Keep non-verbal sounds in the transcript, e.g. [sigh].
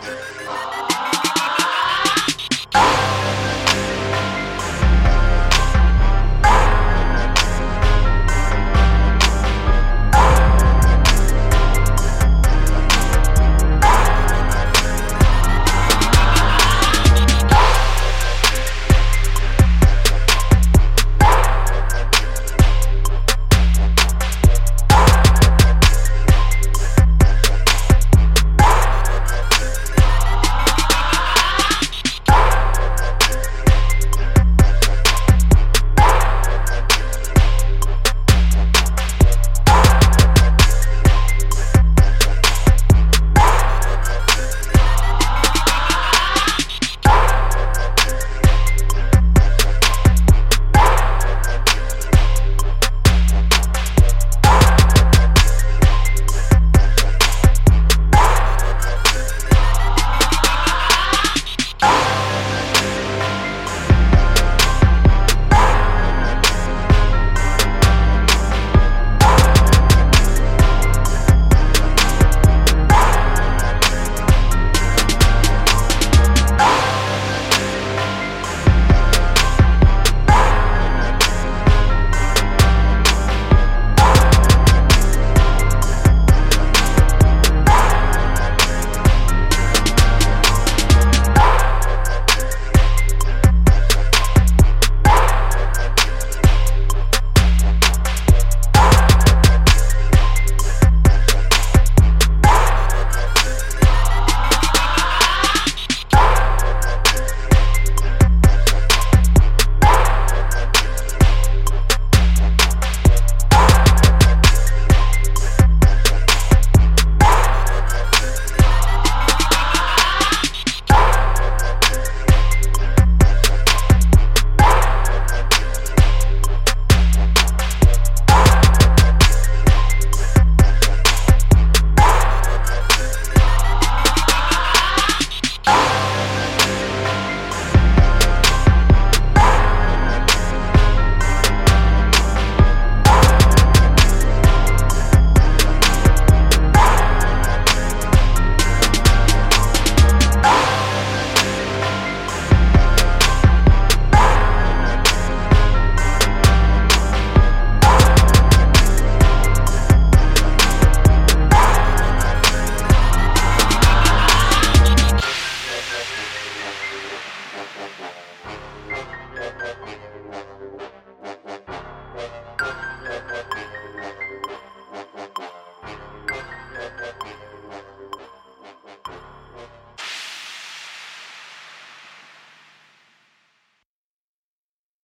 真 [laughs] 好